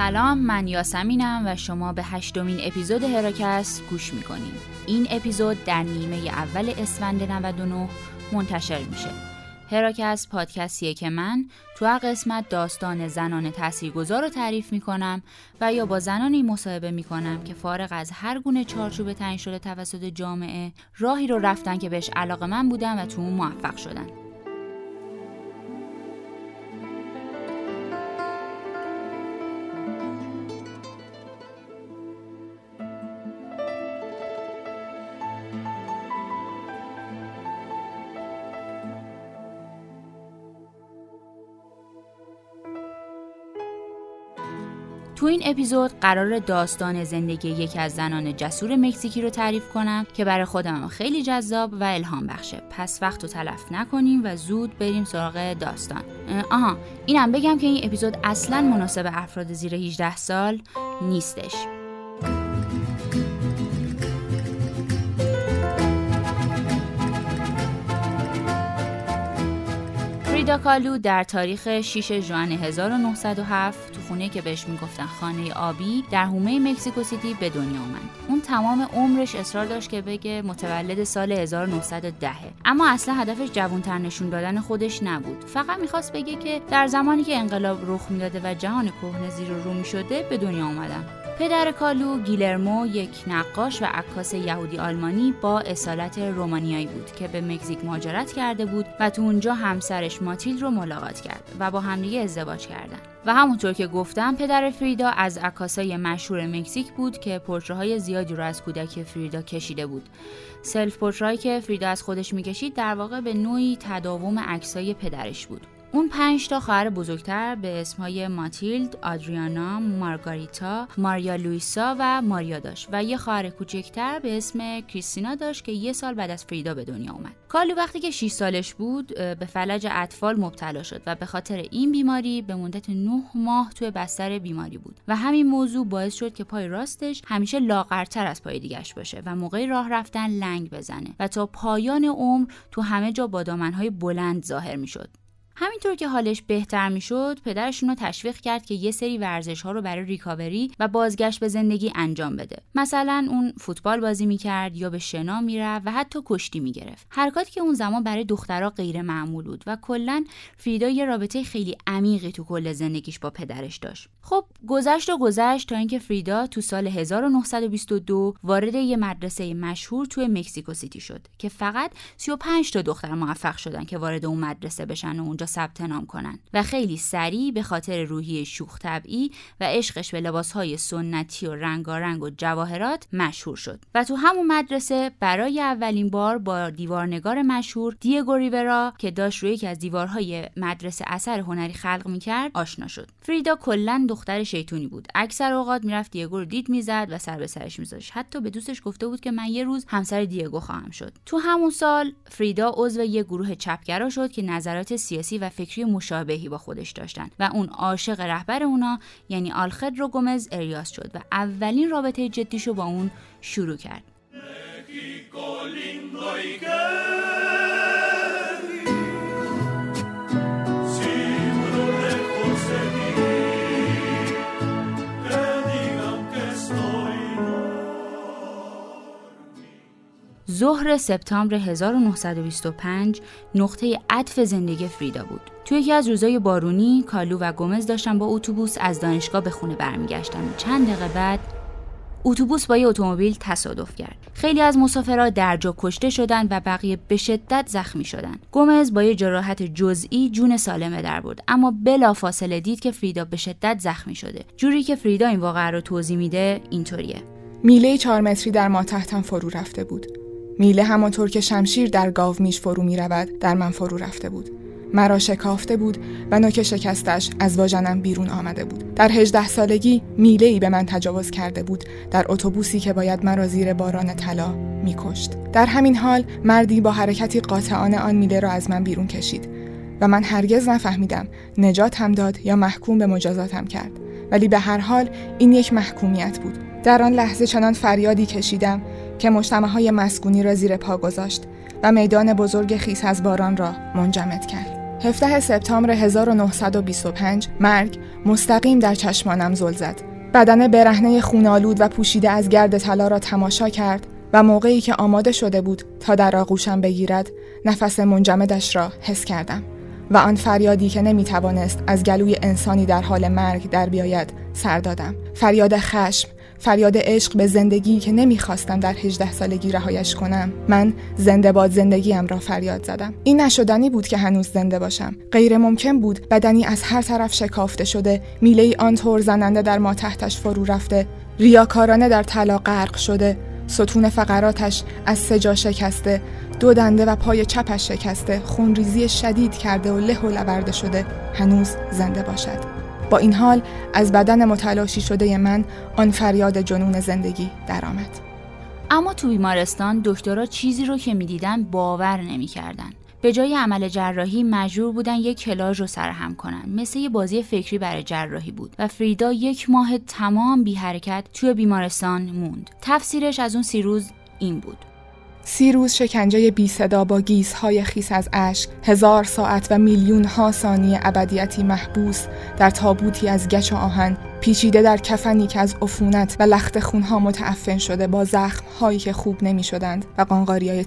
سلام من یاسمینم و شما به هشتمین اپیزود هراکست گوش می‌کنیم این اپیزود در نیمه اول اسفند 99 منتشر میشه. هراکست پادکستیه که من تو هر قسمت داستان زنان تاثیرگذار رو تعریف می‌کنم و یا با زنانی مصاحبه می‌کنم که فارغ از هر گونه چارچوب تعیین شده توسط جامعه راهی رو رفتن که بهش علاقه من بودن و تو اون موفق شدن. این اپیزود قرار داستان زندگی یکی از زنان جسور مکزیکی رو تعریف کنم که برای خودم خیلی جذاب و الهام بخشه. پس وقت رو تلف نکنیم و زود بریم سراغ داستان. آها اینم بگم که این اپیزود اصلا مناسب افراد زیر 18 سال نیستش. فریدا کالو در تاریخ 6 ژوئن 1907 تو خونه که بهش می‌گفتن خانه آبی در حومه مکزیکو سیتی به دنیا اومد. اون تمام عمرش اصرار داشت که بگه متولد سال 1910 اما اصلا هدفش جوانتر نشون دادن خودش نبود. فقط می‌خواست بگه که در زمانی که انقلاب رخ می‌داده و جهان کهنه زیر رو می‌شده به دنیا اومدم. پدر کالو گیلرمو یک نقاش و عکاس یهودی آلمانی با اصالت رومانیایی بود که به مکزیک مهاجرت کرده بود و تو اونجا همسرش ماتیل رو ملاقات کرد و با همدیگه ازدواج کردن. و همونطور که گفتم پدر فریدا از عکاسای مشهور مکزیک بود که پرتره‌های زیادی رو از کودکی فریدا کشیده بود. self پرتره‌هایی که فریدا از خودش می‌کشید در واقع به نوعی تداوم عکسای پدرش بود. اون پنج تا خواهر بزرگتر به اسمهای ماتیلد، آدریانا، مارگاریتا، ماریا لوییسا و ماریا داشت و یه خواهر کوچکتر به اسم کریستینا داشت که یه سال بعد از فریدا به دنیا اومد. کالو وقتی که 6 سالش بود به فلج اطفال مبتلا شد و به خاطر این بیماری به مدت 9 ماه توی بستر بیماری بود و همین موضوع باعث شد که پای راستش همیشه لاغرتر از پای دیگش باشه و موقع راه رفتن لنگ بزنه و تا پایان عمر تو همه جا با دامنهای بلند ظاهر می‌شد. همینطور که حالش بهتر می‌شد پدرشون رو تشویق کرد که یه سری ورزش ها رو برای ریکاوری و بازگشت به زندگی انجام بده. مثلا اون فوتبال بازی می‌کرد یا به شنا می‌رفت و حتی کشتی می‌گرفت. حرکاتی که اون زمان برای دخترها غیر معمول بود و کلا فریدا یه رابطه خیلی عمیقی تو کل زندگیش با پدرش داشت. خب گذشت و گذشت تا اینکه فریدا تو سال 1922 وارد یه مدرسه مشهور توی مکزیکو سیتی شد که فقط 35 تا دختر موفق شدن که وارد اون مدرسه بشن و اونجا ثبت نام کنن و خیلی سریع به خاطر روحی شوخ طبعی و عشقش به لباسهای سنتی و رنگارنگ و جواهرات مشهور شد. و تو همون مدرسه برای اولین بار با دیوارنگار مشهور دیگو ریورا که داشت روی یکی از دیوارهای مدرسه اثر هنری خلق می‌کرد آشنا شد. فریدا کلا دختر شیطونی بود. اکثر اوقات می‌رفت دیگو رو دید می‌زد و سر به سرش میذاشت. حتی به دوستش گفته بود که من یه روز همسر دیگو خواهم شد. تو همون سال فریدا عضو یه گروه چپگرا شد که نظرات سیاسی و فکری مشابهی با خودش داشتن و اون عاشق رهبر اونا یعنی آلخدرو گومز اریاس شد و اولین رابطه جدیشو با اون شروع کرد. ظهر سپتامبر 1925 نقطه عطف زندگی فریدا بود. توی یکی از روزای بارونی کالو و گومز داشتن با اتوبوس از دانشگاه به خونه برمیگشتن. چند دقیقه بعد اتوبوس با یه اتومبیل تصادف کرد. خیلی از مسافرها در جا کشته شدن و بقیه به شدت زخمی شدن. گومز با یه جراحت جزئی جون سالمه در برد اما بلا فاصله دید که فریدا به شدت زخمی شده. جوری که فریدا این واقعه رو توضیح میده اینطوریه. میله چهار متری در ما تحتم فرو رفته بود. میله همانطور که شمشیر در گاو میش فرو می رود در من فرو رفته بود. مرا شکافته بود و نوک شکستش از واژنم بیرون آمده بود. در هجده سالگی میله ای به من تجاوز کرده بود. در اتوبوسی که باید مرا زیر باران طلا میکشت. در همین حال مردی با حرکتی قاطعانه آن میله را از من بیرون کشید و من هرگز نفهمیدم نجاتم داد یا محکوم به مجازاتم کرد. ولی به هر حال این یک محکومیت بود. در آن لحظه چنان فریادی کشیدم که مجتمع های مسکونی را زیر پا گذاشت و میدان بزرگ خیس از باران را منجمد کرد. 17 سپتامبر 1925 مرگ مستقیم در چشمانم زل زد. بدن برهنه خونالود و پوشیده از گرد طلا را تماشا کرد و موقعی که آماده شده بود تا در آغوشم بگیرد نفس منجمدش را حس کردم و آن فریادی که نمی توانست از گلوی انسانی در حال مرگ در بیاید سر دادم فریاد خشم فریاد عشق به زندگی که نمی‌خواستم در 18 سالگی رهایش کنم. من زنده باد زندگیم را فریاد زدم. این نشدنی بود که هنوز زنده باشم. غیر ممکن بود بدنی از هر طرف شکافته شده میله آن طور زننده در ما تحتش فرو رفته ریاکارانه در طلا غرق شده ستون فقراتش از سجا شکسته دو دنده و پای چپش شکسته خونریزی شدید کرده و له و لورده شده. هنوز زنده باشد. با این حال از بدن متلاشی شده من آن فریاد جنون زندگی درآمد. اما تو بیمارستان دکترها چیزی رو که می‌دیدن باور نمی‌کردن. به جای عمل جراحی مجبور بودن یک کلاژ رو سرهم کنن مثل یه بازی فکری برای جراحی بود و فریدا یک ماه تمام بی حرکت توی بیمارستان موند تفسیرش از اون سی روز این بود سی روز شکنجه بی صدا با گیزهای خیس از اشک، هزار ساعت و میلیون ها ثانیه ابدیتی محبوس در تابوتی از گچ و آهن، پیچیده در کفنی که از عفونت و لخت خونها متعفن شده با زخم هایی که خوب نمی شدند و قانقاری های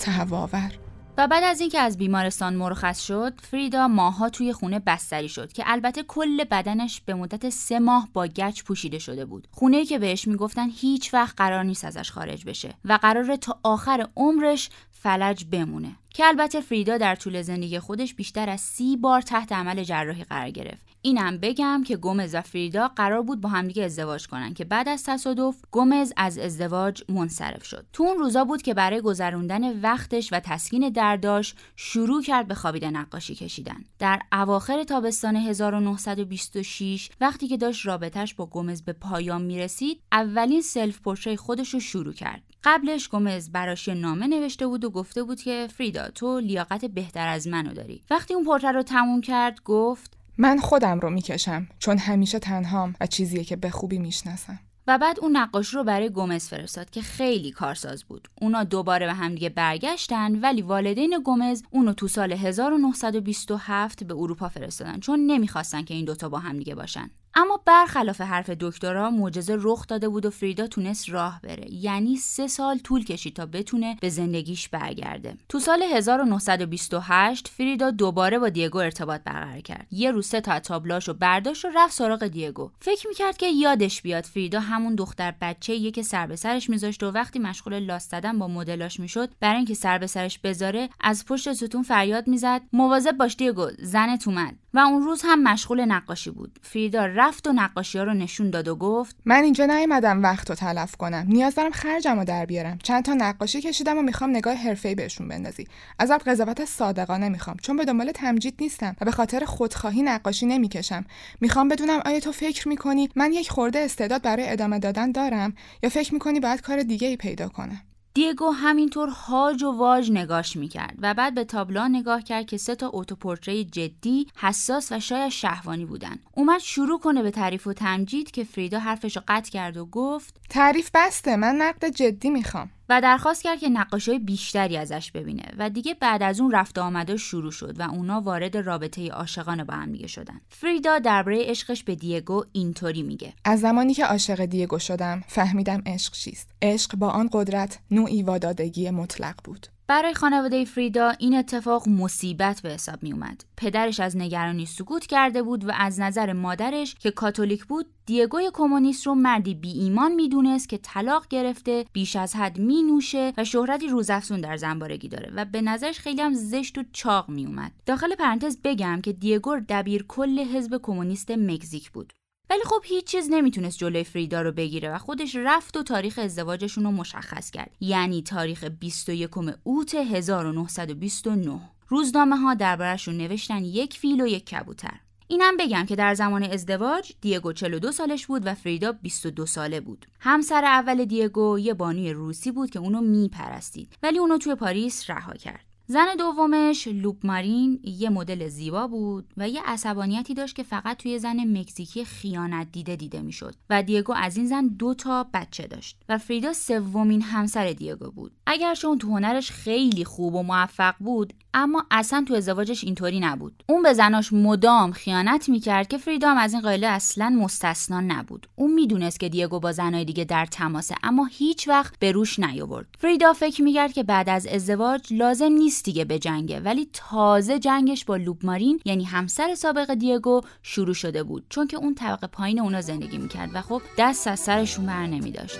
و بعد از اینکه از بیمارستان مرخص شد فریدا ماها توی خونه بستری شد که البته کل بدنش به مدت سه ماه با گچ پوشیده شده بود. خونه که بهش می‌گفتن هیچ وقت قرار نیست ازش خارج بشه و قراره تا آخر عمرش فلج بمونه. که البته فریدا در طول زندگی خودش بیشتر از سی بار تحت عمل جراحی قرار گرفت. اینم بگم که گومز و فریدا قرار بود با همدیگه ازدواج کنن که بعد از تصادف گومز از ازدواج منصرف شد. تو اون روزا بود که برای گذروندن وقتش و تسکین درداش شروع کرد به خوابیده نقاشی کشیدن. در اواخر تابستان 1926 وقتی که داشت رابطش با گومز به پایان می‌رسید اولین self پرتره‌ی خودش رو شروع کرد. قبلش گومز براش نامه نوشته بود و گفته بود که فریدا تو لیاقت بهتر از منو داری. وقتی اون پورتر رو تموم کرد گفت من خودم رو می‌کشم چون همیشه تنهام و چیزیه که به خوبی می‌شناسم و بعد اون نقاش رو برای گومز فرستاد که خیلی کارساز بود. اونا دوباره به همدیگه برگشتن ولی والدین گومز اونو تو سال 1927 به اروپا فرستادن چون نمی‌خواستن که این دوتا با همدیگه باشن. اما برخلاف حرف دکترا معجزه رخ داده بود و فریدا تونست راه بره. یعنی سه سال طول کشید تا بتونه به زندگیش برگرده. تو سال 1928 فریدا دوباره با دیگو ارتباط برقرار کرد. یه روز سه تا تابلاش و برداشت و رفت سراغ دیگو. فکر می‌کرد که یادش بیاد فریدا همون دختر بچه یه که سر به سرش میذاشت و وقتی مشغول لاست زدن با مدلاش می‌شد برای اینکه سر به سرش بذاره از پشت ستون فریاد می‌زد. مواظب باش دیگو زنت اومد. و اون روز هم مشغول نقاشی بود. فریدا رفت و نقاشی ها رو نشون داد و گفت من اینجا نیومدم وقت رو تلف کنم. نیاز دارم خرجم رو در بیارم. چند تا نقاشی کشیدم و می‌خوام نگاه حرفه‌ای بهشون بندازی. ازت قضاوت صادقانه می‌خوام. چون به دنبال تمجید نیستم و به خاطر خودخواهی نقاشی نمی‌کشم. می‌خوام بدونم آیا تو فکر می‌کنی من یک خورده استعداد برای ادامه دادن دارم یا فکر می‌کنی باید کار دیگه ای پیدا کنم؟ دیگو همینطور هاج و واج نگاش می‌کرد و بعد به تابلو نگاه کرد که سه تا اوتوپورتری جدی حساس و شاید شهوانی بودن. اومد شروع کنه به تعریف و تمجید که فریدا حرفش رو قطع کرد و گفت تعریف بسته من نقد جدی می‌خوام. و درخواست کرد که نقاشی بیشتری ازش ببینه و دیگه بعد از اون رفت آمده شروع شد و اونا وارد رابطه عاشقانه با هم دیگه شدن. فریدا درباره عشقش به دیگو اینطوری میگه. از زمانی که عاشق دیگو شدم فهمیدم عشق چیست. عشق با آن قدرت نوعی وادادگی مطلق بود. برای خانواده فریدا این اتفاق مصیبت به حساب می اومد. پدرش از نگرانی سکوت کرده بود و از نظر مادرش که کاتولیک بود دیگوی کمونیست رو مردی بی ایمان می‌دونست که طلاق گرفته بیش از حد می نوشه و شهرتی روزافزون در زنبارگی داره و به نظرش خیلی هم زشت و چاق می اومد. داخل پرانتز بگم که دیگو دبیر کل حزب کمونیست مکزیک بود. ولی خب هیچ چیز نمی‌تونست جلوی فریدا رو بگیره و خودش رفت و تاریخ ازدواجشون رو مشخص کرد یعنی تاریخ 21 اوت 1929 روزنامه ها دربارهشون نوشتن یک فیل و یک کبوتر اینم بگم که در زمان ازدواج دیگو 42 سالش بود و فریدا 22 ساله بود. همسر اول دیگو یه بانوی روسی بود که اونو میپرستید ولی اونو توی پاریس رها کرد. زن دومش لوپه مارین یه مدل زیبا بود و یه عصبانیتی داشت که فقط توی زن مکزیکی خیانت دیده دیده می‌شد و دیگو از این زن دو تا بچه داشت و فریدا سومین همسر دیگو بود. اگرچه اون تو هنرش خیلی خوب و موفق بود اما اصلا تو ازدواجش اینطوری نبود. اون به زناش مدام خیانت می‌کرد که فریدا هم از این قاعده اصلا مستثنا نبود. اون می‌دونست که دیگو با زنای دیگه در تماسه اما هیچ وقت به روش نیاورد. فریدا فکر می‌کرد که بعد از ازدواج لازم نیست دیگه به جنگه ولی تازه جنگش با لوبمارین یعنی همسر سابق دیگو شروع شده بود. چون که اون طبقه پایین اونا زندگی می‌کرد و خب دست از سرشون بر نمیداشت.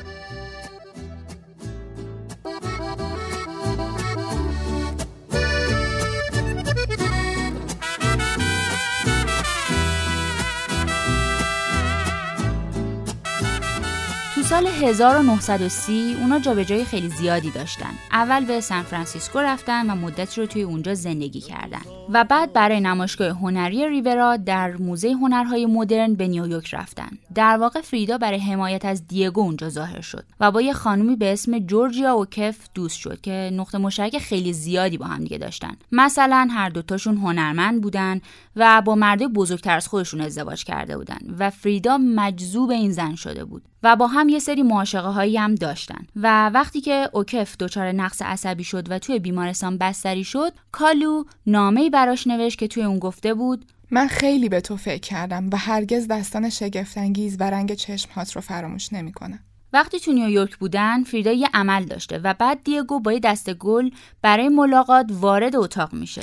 سال 1930 اونا جابجایی خیلی زیادی داشتن. اول به سان فرانسیسکو رفتن و مدت رو توی اونجا زندگی کردن و بعد برای نمایشگاه هنری ریورا در موزه هنرهای مدرن به نیویورک رفتن. در واقع فریدا برای حمایت از دیگو اونجا ظاهر شد و با یه خانومی به اسم جورجیا اوکف دوست شد که نقطه مشترک خیلی زیادی با هم دیگه داشتن. مثلا هر دوتاشون هنرمند بودن و با مرده بزرگتر از خودشون ازدواج کرده بودن و فریدا مجذوب این زن شده بود و با هم یه سری معاشقه هایی هم داشتن و وقتی که اوکف دچار نقص عصبی شد و توی بیمارستان بستری شد کالو نامه براش نوشت که توی اون گفته بود من خیلی به تو فکر کردم و هرگز دستان شگفتانگیز و رنگ چشمهات رو فراموش نمی‌کنم. وقتی تو نیویورک بودن فریدا یه عمل داشته و بعد دیگو با یه دست گل برای ملاقات وارد اتاق میشه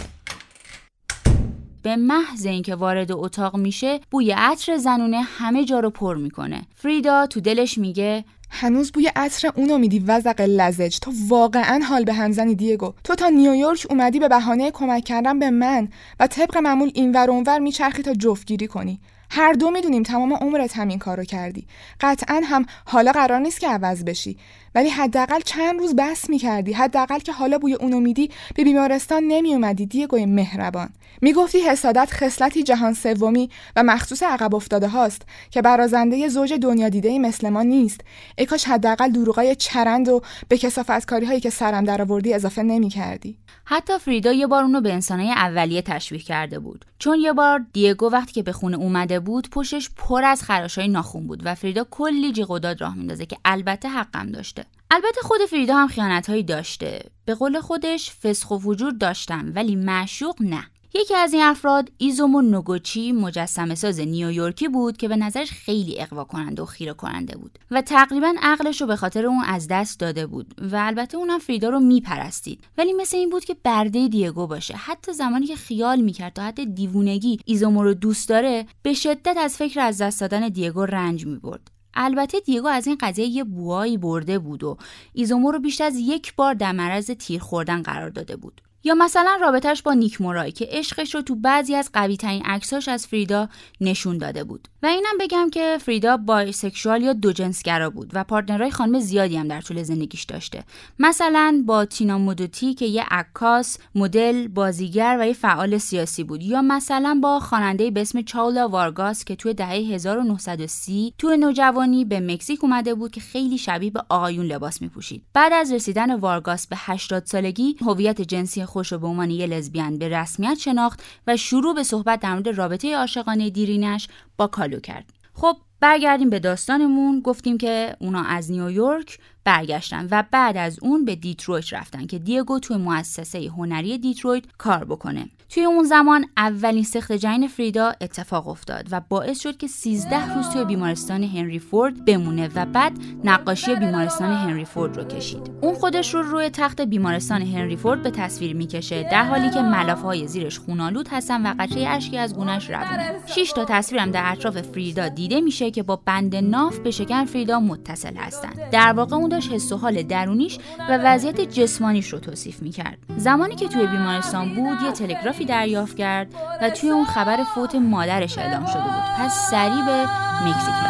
به محض اینکه وارد اتاق میشه بوی عطر زنونه همه جا رو پر می‌کنه. فریدا تو دلش میگه هنوز بوی عطر اونو میدی وزق لزج. تو واقعا حال به همزنی دیگو. تو تا نیویورک اومدی به بهانه کمک کردن به من و طبق معمول اینور اونور میچرخی تا جفتگیری کنی. هر دو می‌دونیم تمام عمرت همین کارو کردی. قطعا هم حالا قرار نیست که عوض بشی. ولی حداقل چند روز بس می‌کردی. حداقل که حالا بوی اونو میدی به بیمارستان نمیومدی دیگوی مهربان. می‌گفتی حسادت خصلتی جهان سومی و مخصوص عقب افتاده هاست که برازنده زوج دنیا دیده مثل ما نیست. ای کاش حداقل دروغای چرند و به کسافت کاری هایی که سرم در آوردی اضافه نمی‌کردی. حتی فریدا یه بار اونو به انسانای اولیه تشبیه کرده بود. چون یه بار دیگو وقتی که به خونه اومده بود پشتش پر از خراشای ناخون بود و فریدا کلی جیغ راه میندازه که البته حقم داشته. البته خود فریدا هم خیانت هایی داشته. به قول خودش فاسق وجود داشتم ولی معشوق نه. یکی از این افراد ایسامو نوگوچی مجسمه ساز نیویورکی بود که به نظرش خیلی اغوا کننده و خیره کننده بود و تقریبا عقلش رو به خاطر اون از دست داده بود و البته اونم فریدا رو میپرستید. ولی مثل این بود که برده دیگو باشه. حتی زمانی که خیال می‌کرد تا حد دیوونگی ایسامو رو دوست داره به شدت از فکر از دست دادن دیگو رنج می‌برد. البته دیگو از این قضیه یه بویی برده بود و ایسامو رو بیشتر از یک بار در معرض تیر خوردن قرار داده بود. یا مثلا رابطهش با نیک مورای که عشقش رو تو بعضی از قوی ترین عکساش از فریدا نشون داده بود. و اینم بگم که فریدا bisexual یا دو جنسگرا بود و partner های خانم زیادی هم در طول زندگیش داشته. مثلا با تینا مودوتی که یه عکاس مدل بازیگر و یه فعال سیاسی بود. یا مثلا با خواننده به اسم چاولا وارگاس که توی دهه 1930 توی نوجوانی به مکزیک اومده بود که خیلی شبیه به آقایون لباس میپوشید. بعد از رسیدن وارگاس به 80 سالگی هویت جنسی خودش رو به عنوان یه لزبیان به رسمیت شناخت و شروع به صحبت در مورد رابطه عاشقانه دیرینش با کالو کرد. خب برگردیم به داستانمون. گفتیم که اونا از نیویورک برگشتن و بعد از اون به دیترویت رفتن که دیگو توی مؤسسه هنری دیترویت کار بکنه. توی اون زمان اولین سقط جنین فریدا اتفاق افتاد و باعث شد که 13 روز توی بیمارستان هنری فورد بمونه و بعد نقاشی بیمارستان هنری فورد رو کشید. اون خودش رو روی تخت بیمارستان هنری فورد به تصویر می‌کشه در حالی که های زیرش خونالود هستن و قطره اشکی از گونش روونه 6 تا تصویرم در اطراف فریدا دیده میشه که با بند ناف به شکن فریدا متصل هستند در واقع اون داشت حس و حال درونیش و وضعیت جسمانیش رو توصیف می‌کرد زمانی که توی بیمارستان بود یه تلگرافی دریافت کرد و توی اون خبر فوت مادرش اعلام شده بود پس سریع به مکزیک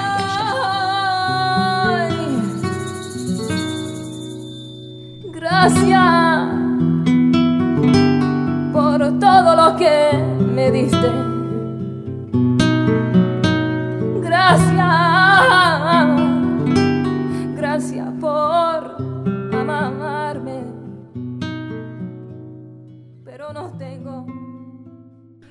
diste. Gracias.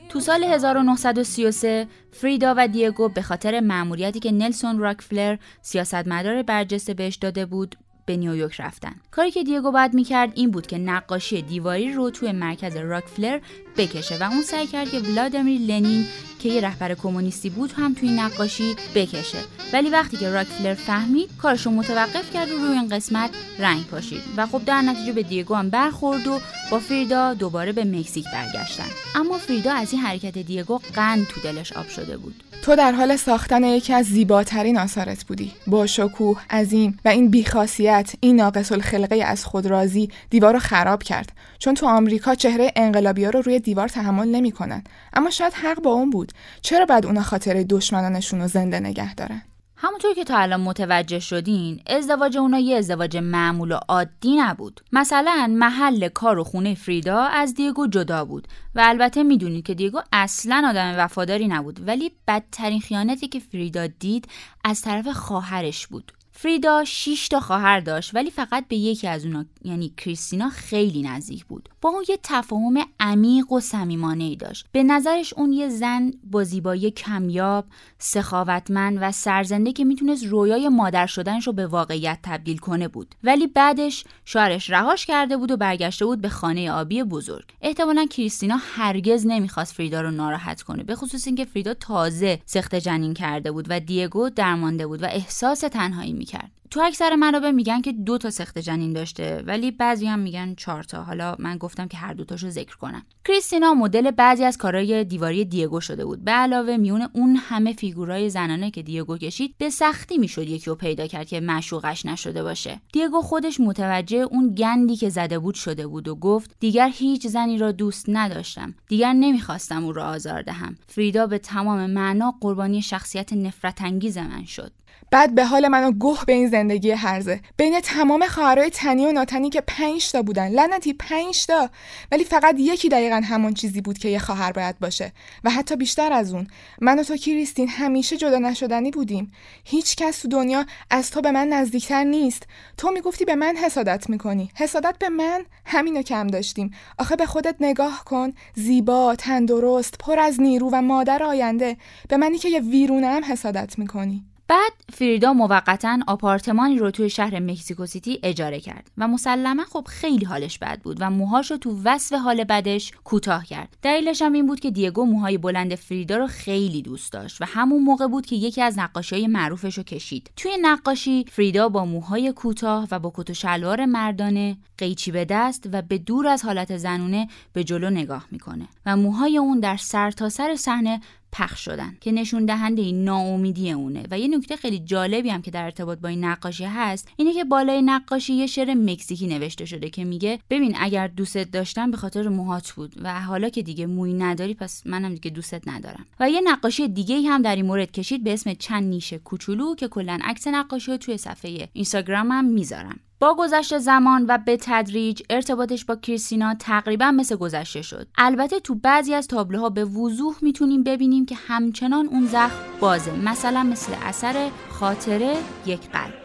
تو سال 1933 فریدا و دیگو به خاطر مأموریتی که نلسون راکفلر سیاستمدار برجسته بهش داده بود به نیویورک رفتن. کاری که دیگو بعد می‌کرد این بود که نقاشی دیواری رو توی مرکز راکفلر بکشه و اون سعی کرد که ولادیمیر لنین که یه رهبر کمونیستی بود هم توی نقاشی بکشه. ولی وقتی که راکفلر فهمید کارش رو متوقف کرد و روی این قسمت رنگ پاشید و خب در نتیجه به دیگو هم برخورد و با فریدا دوباره به مکزیک برگشتن. اما فریدا از این حرکت دیگو قند تو دلش آب شده بود. تو در حال ساختن یکی از زیباترین آثارت بودی. با شکوه عظیم و این بیخاصیت این ناقص الخلقه از خود راضی دیوار رو خراب کرد. چون تو آمریکا چهره انقلابی ها رو روی دیوار تحمل نمی‌کنن. اما شاید حق با اون بود. چرا بعد اونا خاطر دشمنانشون رو زنده نگه دارن؟ همونطور که تا الان متوجه شدین ازدواج اونا یه ازدواج معمول و عادی نبود. مثلا محل کار و خونه فریدا از دیگو جدا بود و البته می‌دونید که دیگو اصلا آدم وفاداری نبود ولی بدترین خیانتی که فریدا دید از طرف خواهرش بود. فریدا 6 تا خواهر داشت ولی فقط به یکی از اونا یعنی کریستینا خیلی نزدیک بود. با اون یه تفاهم عمیق و صمیمانه ای داشت. به نظرش اون یه زن با زیبایی کمیاب سخاوتمند و سرزنده که می‌تونست رویای مادر شدنش رو به واقعیت تبدیل کنه بود. ولی بعدش شوهرش رهاش کرده بود و برگشته بود به خانه آبی بزرگ. احتمالا کریستینا هرگز نمی‌خواست فریدا رو ناراحت کنه به خصوص اینکه فریدا تازه سخت جنین کرده بود و دیگو درمانده بود و احساس تنهایی می‌کرد. تو اکثر منابع میگن که دو تا سخت جنین داشته ولی بعضی هم میگن چهار تا. حالا من گفتم که هر دوتاشو ذکر کنم. کریستینا مدل بعضی از کارهای دیواری دیگو شده بود. به علاوه میون اون همه فیگورای زنانه که دیگو کشید به سختی می‌شد یکی رو پیدا کرد که مشوقش نشده باشه. دیگو خودش متوجه اون گندی که زده بود شده بود و گفت دیگر هیچ زنی را دوست نداشتم. دیگر نمی‌خواستم او را آزار دهم. فریدا به تمام معنا قربانی شخصیت نفرت انگیز من شد. بعد به حال منو گوه به این زندگی هرزه بین تمام خواهرای تنی و ناتنی که پنج تا بودن. لعنتی پنج تا. ولی فقط یکی دقیقا همون چیزی بود که یه خواهر باید باشه. و حتی بیشتر از اون. من و تو کریستین همیشه جدا نشدنی بودیم. هیچ کس تو دنیا از تو به من نزدیکتر نیست. تو می‌گفتی به من حسادت می‌کنی. حسادت به من همینو کم داشتیم. آخه به خودت نگاه کن. زیبا تندرست پر از نیرو و مادر آینده. به منی که یه ویرونه هم حسادت می‌کنی. بعد فریدا موقتا آپارتمانی رو توی شهر مکزیکو سیتی اجاره کرد و مسلما خب خیلی حالش بد بود و موهاش رو تو وصف حال بدش کوتاه کرد. دلیلش هم این بود که دیگو موهای بلند فریدا رو خیلی دوست داشت و همون موقع بود که یکی از نقاشی معروفش رو کشید. توی نقاشی فریدا با موهای کوتاه و با کت و شلوار مردانه قیچی به دست و به دور از حالت زنونه به جلو نگاه می‌کنه و موهای اون در سرتاسر سر صحنه پخش شدن که نشون دهنده این ناامیدی اونه. و یه نکته خیلی جالبی هم که در ارتباط با این نقاشی هست اینه که بالای نقاشی یه شعر مکزیکی نوشته شده که میگه ببین اگر دوستت داشتم به خاطر موهات بود و حالا که دیگه موی نداری پس منم دیگه دوستت ندارم. و یه نقاشی دیگه هم در این مورد کشید به اسم چند نیشه کوچولو که کلا عکس نقاشی توی صفحه اینستاگرامم می‌ذارم. با گذشت زمان و به تدریج ارتباطش با کریستینا تقریبا مثل گذشته شد. البته تو بعضی از تابلوها به وضوح می‌تونیم ببینیم که همچنان اون زخم بازه مثلا مثل اثر خاطره یک قلب.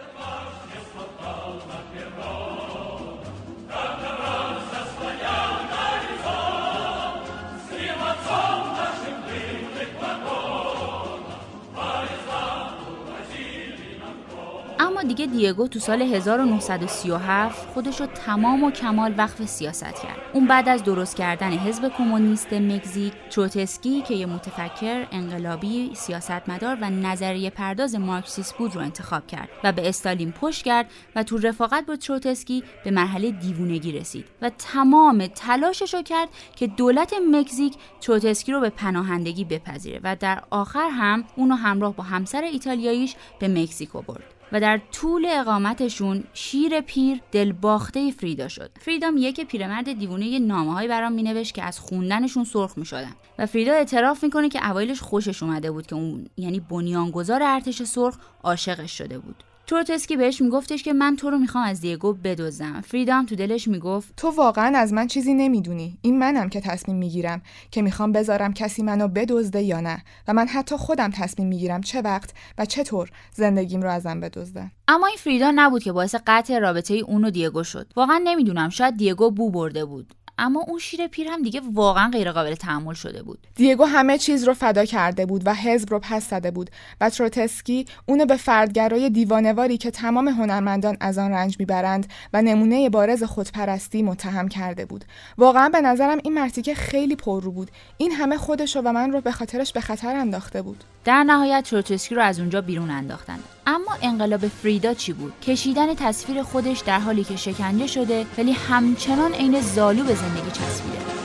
دیگه دیگو تو سال 1937 خودش رو تمام و کمال وقف سیاست کرد. اون بعد از درست کردن حزب کمونیست مکزیک، تروتسکی که یه متفکر انقلابی سیاستمدار و نظریه پرداز مارکسیست بود رو انتخاب کرد و به استالین پشت کرد و تو رفاقت با تروتسکی به مرحله دیوونگی رسید و تمام تلاشش رو کرد که دولت مکزیک تروتسکی رو به پناهندگی بپذیره و در آخر هم اونو همراه با همسر ایتالیاییش به مکزیکو برد. و در طول اقامتشون شیر پیر دلباخته فریدا شد. فریدا میگه که پیرمرد دیوونه یه نامههایی برام مینوشت که از خوندنشون سرخ می‌شدن. و فریدا اعتراف می‌کنه که اوایلش خوشش اومده بود که اون یعنی بنیانگذار ارتش سرخ عاشقش شده بود. تروتسکی بهش میگفتش که من تو رو می‌خوام از دیگو بدزدم فریدا هم تو دلش می‌گفت تو واقعا از من چیزی نمی‌دونی. این منم که تصمیم می‌گیرم که می‌خوام بذارم کسی منو بدزده یا نه. و من حتی خودم تصمیم می‌گیرم چه وقت و چطور زندگیم رو ازم بدزده اما این فریدا نبود که باعث قطع رابطه اون و دیگو شد. واقعا نمی‌دونم شاید دیگو بو برده بود. اما اون شیر پیر هم دیگه واقعا غیر قابل تحمل شده بود. دیگو همه چیز رو فدا کرده بود و حزب رو پس زده بود و تروتسکی اونو به فردگرای دیوانواری که تمام هنرمندان از آن رنج می‌برند و نمونه بارز خودپرستی متهم کرده بود. واقعا به نظرم این مرتیکه خیلی پررو بود. این همه خودشو و من رو به خاطرش به خطر انداخته بود. در نهایت تروتسکی رو از اونجا بیرون انداختند اما انقلاب فریدا چی بود؟ کشیدن تصویر خودش در حالی که شکنجه شده ولی همچنان عین زالو به زندگی چسبیده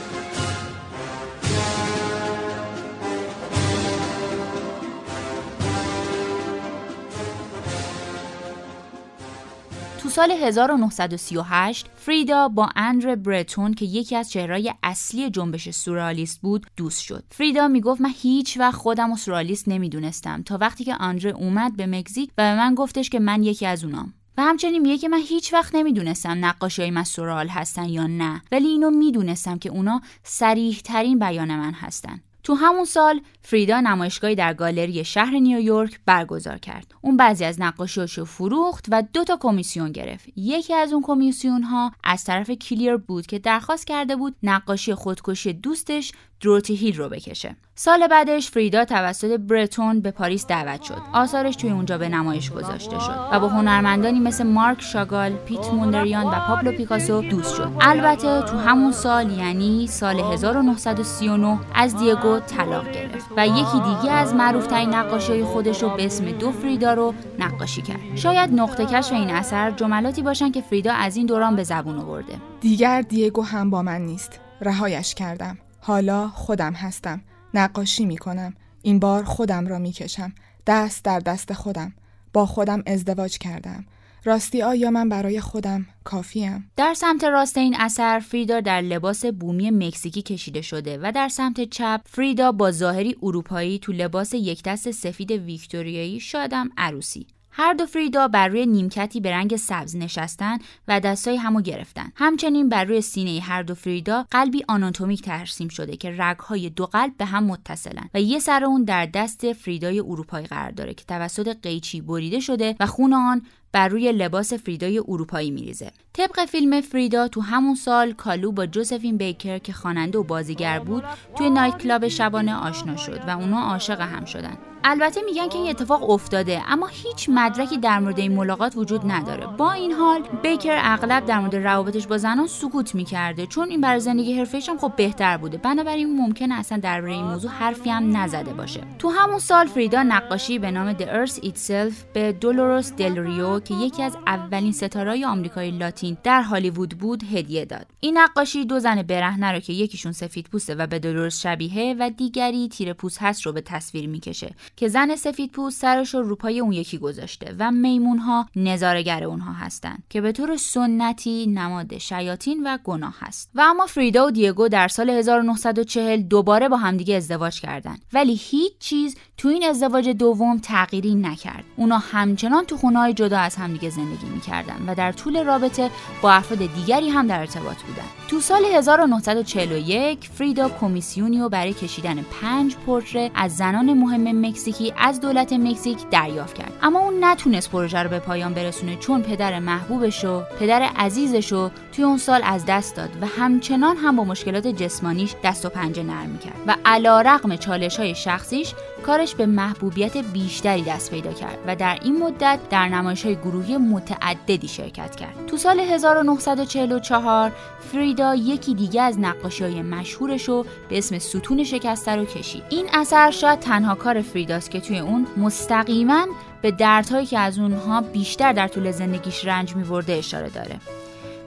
سال 1938 فریدا با اندر برتون که یکی از چهرهای اصلی جنبش سورالیست بود دوست شد. فریدا می‌گفت من هیچ وقت خودم و سورالیست نمی‌دونستم تا وقتی که آندره اومد به مکزیک و به من گفتش که من یکی از اونام. همچنین میگه که من هیچ وقت نمی‌دونستم نقاشی من سورال هستن یا نه ولی اینو می‌دونستم که اونا سریح ترین بیان من هستن. تو همون سال فریدا نمایشگاهی در گالری شهر نیویورک برگزار کرد. اون بعضی از نقاشیاشو فروخت و دو تا کمیسیون گرفت. یکی از اون کمیسیون ها از طرف کلیر بود که درخواست کرده بود نقاشی خودکشی دوستش دروتی هیل رو بکشه. سال بعدش فریدا توسط برتون به پاریس دعوت شد. آثارش توی اونجا به نمایش گذاشته شد و با هنرمندانی مثل مارک شاگال، پیت موندریان و پابلو پیکاسو دوست شد. البته تو همون سال یعنی سال 1939 از دیگو طلاق گرفت و یکی دیگه از معروفترین نقاشی خودش رو به اسم دو فریدا رو نقاشی کرد. شاید نقطه کشف این اثر جملاتی باشن که فریدا از این دوران به زبون آورده. دیگر دیگو هم با من نیست. رهایش کردم. حالا خودم هستم. نقاشی می کنم. این بار خودم را می کشم. دست در دست خودم. با خودم ازدواج کردم. راستی آیا من برای خودم کافیم؟ در سمت راست این اثر فریدا در لباس بومی مکزیکی کشیده شده و در سمت چپ فریدا با ظاهری اروپایی تو لباس یک دست سفید ویکتوریایی شادم عروسی هر دو فریدا بر روی نیمکتی به رنگ سبز نشستن و دستای همو گرفتن. همچنین بر روی سینه هر دو فریدا قلبی آناتومیک ترسیم شده که رگهای دو قلب به هم متصلن و یه سر اون در دست فریدای اروپایی قرار داره که توسط قیچی بریده شده و خون آن بر روی لباس فریدای اروپایی میریزه. طبق فیلم فریدا تو همون سال کالو با جوزفین بیکر که خواننده و بازیگر بود توی night club شبانه آشنا شد و اونا عاشق هم شدن. البته میگن که این اتفاق افتاده اما هیچ مدرکی در مورد این ملاقات وجود نداره با این حال بیکر اغلب در مورد روابطش با زنان سکوت می‌کرده چون این برای زندگی حرفه‌ایش هم خب بهتر بوده بنابراین ممکنه اصلا درباره این موضوع حرفی هم نزده باشه تو همون سال فریدا نقاشی به نام The Earth Itself به دولوروس دل ریو که یکی از اولین ستارهای آمریکای لاتین در هالیوود بود هدیه داد. این نقاشی دو زن برهنه رو که یکیشون سفید پوسته و به دولوروس شبیه و دیگری تیره پوست هست رو به تصویر می‌کشه که زن سفید پوست سرش رو روپای اون یکی گذاشته و میمون ها نظارگر اونها هستند که به طور سنتی نماد شیاطین و گناه هست و اما فریدا و دیگو در سال 1940 دوباره با همدیگه ازدواج کردند. ولی هیچ چیز تو این ازدواج دوم تغییری نکرد. اونا همچنان تو خونه جدا از همدیگه زندگی می‌کردن و در طول رابطه با افراد دیگری هم در ارتباط بودن. تو سال 1941 فریدا کمیسیونی برای کشیدن پنج پورتره از زنان مهم مکزیکی از دولت مکزیک دریافت کرد. اما اون نتونست پروژه رو به پایان برسونه چون پدر محبوبش و پدر عزیزش رو توی اون سال از دست داد و همچنان هم با مشکلات جسمانیش دست و پنجه نرم کرد و علا رقم چالش های شخصیش کارش به محبوبیت بیشتری دست پیدا کرد و در این مدت در نمایش های گروهی متعددی شرکت کرد. تو سال 1944 فریدا یکی دیگه از نقاشی های مشهورش رو به اسم ستون شکسته رو کشید. این اثر شاید تنها کار فریداست که توی اون مستقیما به دردهایی که از اونها بیشتر در طول زندگیش رنج میورده اشاره داره.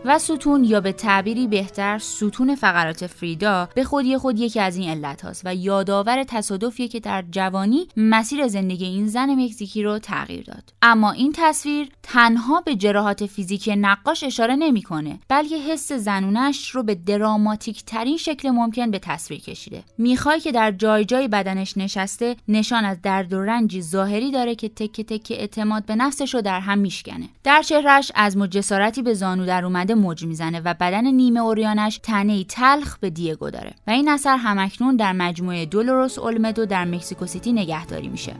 و ستون یا به تعبیری بهتر ستون فقرات فریدا به خودی خود یکی از این علت هاست و یادآور تصادفیه که در جوانی مسیر زندگی این زن مکزیکی رو تغییر داد. اما این تصویر تنها به جراحات فیزیکی نقاش اشاره نمی‌کنه بلکه حس زنونش رو به دراماتیک ترین شکل ممکن به تصویر کشیده. می‌خوای که در جای جای بدنش نشسته نشان از درد و رنجی ظاهری داره که تکه تکه اعتماد به نفسش رو در هم میشکنه. در چهرش از جسارتی به زانو در اومده موج می‌زنه و بدن نیمه اوریانش تنه تلخ به دیگو داره. و این اثر همکنون در مجموعه دولوروس اولمدو در مکسیکو سیتی نگهداری میشه.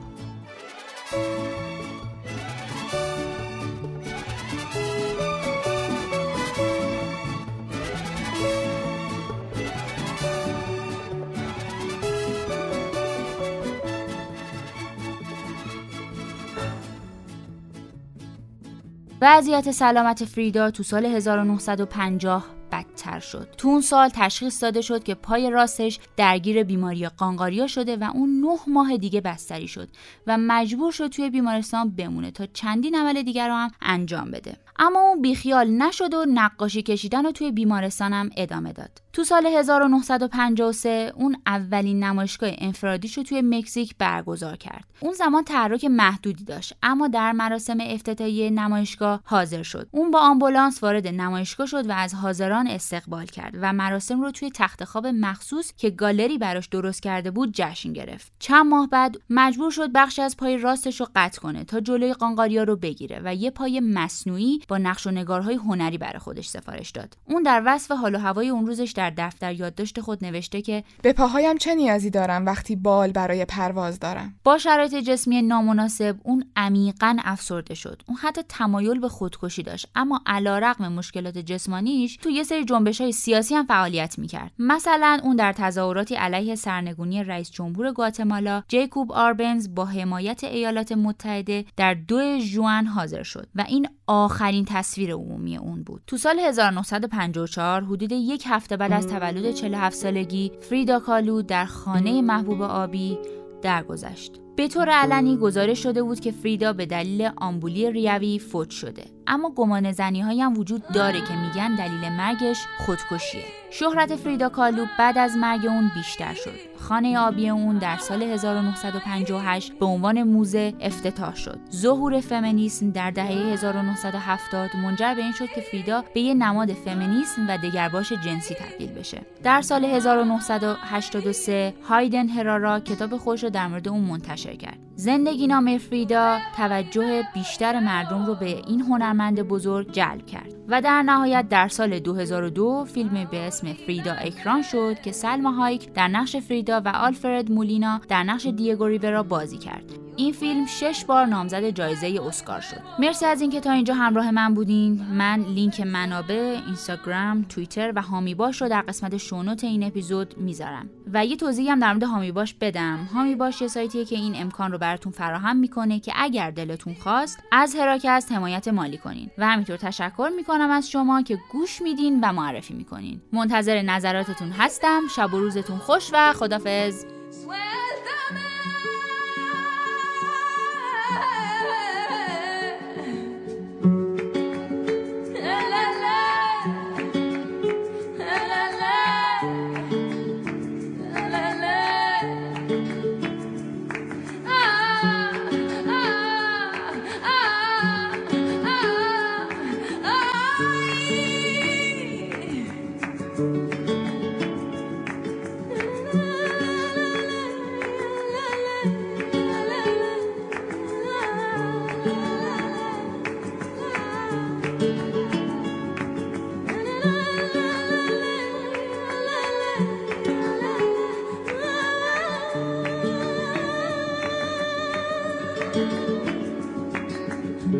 وضعیت سلامت فریدا تو سال 1950 بدتر شد. تو اون سال تشخیص داده شد که پای راستش درگیر بیماری قانقاریا شده و اون نه ماه دیگه بستری شد و مجبور شد توی بیمارستان بمونه تا چندین عمل دیگر رو هم انجام بده. اما اون بیخیال نشد و نقاشی کشیدن رو توی بیمارستانم ادامه داد تو سال 1953 اون اولین نمایشگاه انفرادیش رو توی مکزیک برگزار کرد. اون زمان تحرک محدودی داشت اما در مراسم افتتاحیه نمایشگاه حاضر شد. اون با آمبولانس وارد نمایشگاه شد و از حاضران استقبال کرد و مراسم رو توی تخت خواب مخصوص که گالری براش درست کرده بود جشن گرفت. چند ماه بعد مجبور شد بخشی از پای راستش رو قطع کنه تا جلوی قانقاریا رو بگیره و یه پای مصنوعی با نقش و نگارهای هنری برای خودش سفارش داد. اون در وصف حال و هوای اون روزش در دفتر یادداشت خود نوشته که به پاهایم چه نیازی دارم وقتی بال برای پرواز دارم؟ با شرایط جسمی نامناسب اون عمیقا افسرده شد. اون حتی تمایل به خودکشی داشت اما علیرغم مشکلات جسمانیش تو یه سری جنبش های سیاسی هم فعالیت می‌کرد. مثلا اون در تظاهراتی علیه سرنگونی رئیس جمهور گاتمالا جیکوب آربنز با حمایت ایالات متحده در دو ژوئن حاضر شد و این آخرین تصویر عمومی اون بود. تو سال 1954 حدود یک هفته بعد از تولد 47 سالگی فریدا کالو در خانه محبوب آبی درگذشت. به طور علنی گزارش شده بود که فریدا به دلیل آمبولی ریوی فوت شده. اما گمان زنی هم وجود داره که میگن دلیل مرگش خودکشیه. شهرت فریدا کالو بعد از مرگ اون بیشتر شد. خانه آبی اون در سال 1958 به عنوان موزه افتتاح شد. ظهور فمینیسم در دهه 1970 منجر به این شد که فریدا به یه نماد فمینیسم و دگرباش جنسی تبدیل بشه. در سال 1983 هایدن هرارا کتاب خودش رو در مورد اون منتشر کرد. زندگی نام فریدا توجه بیشتر مردم رو به این هنرمند بزرگ جلب کرد و در نهایت در سال 2002 فیلمی به اسم فریدا اکران شد که سلما هایک در نقش فریدا و آلفرد مولینا در نقش دیگو ریورا بازی کرد. این فیلم شش بار نامزد جایزه اسکار شد. مرسی از اینکه تا اینجا همراه من بودین. من لینک منابع اینستاگرام توییتر و هامی باش رو در قسمت show note این اپیزود می‌ذارم. و یه توضیحی هم در مورد هامی باش بدم. هامی باش یه سایتیه که این امکان رو براتون فراهم می‌کنه که اگر دلتون خواست از هراکست حمایت مالی کنین. و همینطور تشکر می‌کنم از شما که گوش میدین و معرفی می‌کنین. منتظر نظراتتون هستم. شب و روزتون خوش و خدافظ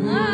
Ah.